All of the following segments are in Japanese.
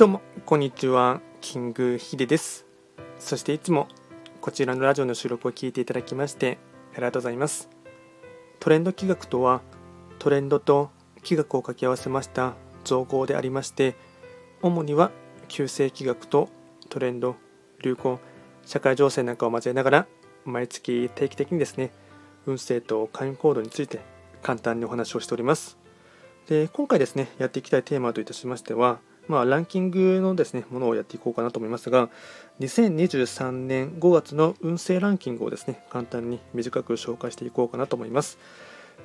どうもこんにちはキングヒデです。そしていつもこちらのラジオの収録を聞いていただきましてありがとうございます。トレンド企画とはトレンドと企画を掛け合わせました造語でありまして主には旧世企画とトレンド流行社会情勢なんかを交えながら毎月定期的にですね運勢と会員行動について簡単にお話をしております。で今回ですねやっていきたいテーマといたしましてはまあ、ランキングのですねものをやっていこうかなと思いますが2023年5月の運勢ランキングをですね簡単に短く紹介していこうかなと思います。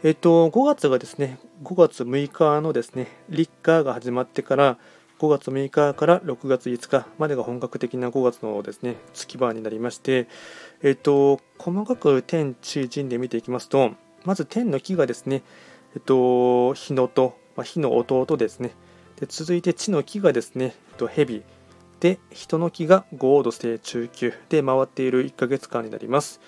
えっと、5月がですね5月6日のですね立夏が始まってから5月6日から6月5日までが本格的な5月のですね月番になりまして、えっと、細かく天地人で見ていきますとまず天の木がですね、えっと、日のと、まあ、火の弟ですねで続いて地の木がですね、と蛇で人の木が五度星中級で回っている1ヶ月間になります。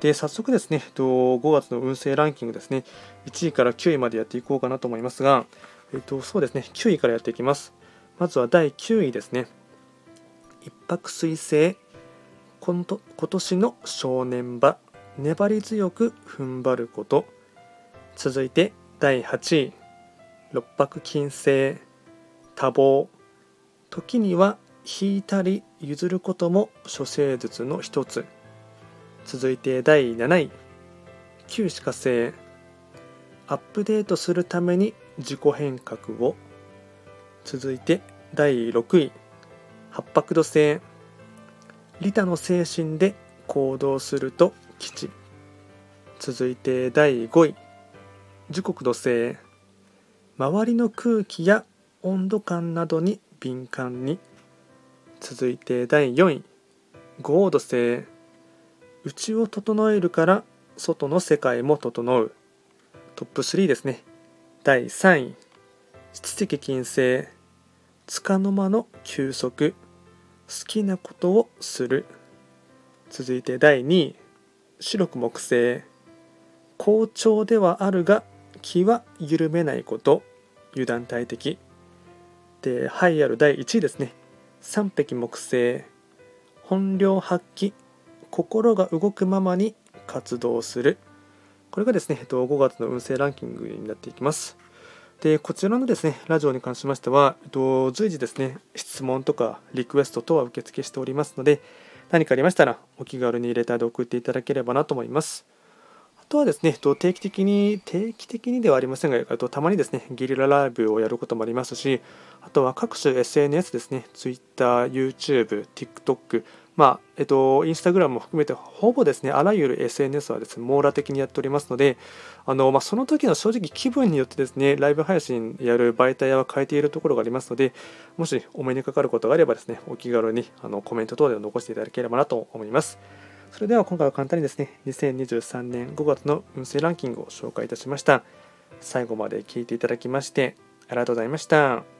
で早速ですね、えっと5月の運勢ランキングですね、1位から9位までやっていこうかなと思いますが、えっと、そうですね、9位からやっていきます。まずは第9位ですね。一泊水星、今年の正念場、粘り強く踏ん張ること。続いて第8位、六白金星、多忙。時には引いたり譲ることも処世術の一つ。続いて第7位。旧歯科星。アップデートするために自己変革を。続いて第6位。八白土星。利他の精神で行動すると吉。続いて第5位。時刻土星。周りの空気や温度感などに敏感に続いて第4位。合土性内を整えるから外の世界も整う。トップ3ですね。第3位。七石金星。つかの間の休息。好きなことをする。続いて第2位。白く木星。好調ではあるが気は緩めないこと。油断大敵。で栄えある第1位ですね。三匹木星。本領発揮。心が動くままに活動する。これがですね5月の運勢ランキングになっていきます。でこちらのですねラジオに関しましては随時ですね質問とかリクエスト等は受付しておりますので何かありましたらお気軽にレターで送っていただければなと思います。とはですね、定期的に、定期的にではありませんが、たまにですね、ゲリラライブをやることもありますし、あとは各種 SNS ですね、Twitter、YouTube、TikTok、まあ、えっと、インスタグラムも含めて、ほぼですね、あらゆる SNS はですね、網羅的にやっておりますので、あの、まあ、その時の正直気分によってですね、ライブ配信やる媒体は変えているところがありますので、もしお目にかかることがあればですね、お気軽にあのコメント等で残していただければなと思います。それでは今回は簡単にですね、2023年5月の運勢ランキングを紹介いたしました。最後まで聞いていただきましてありがとうございました。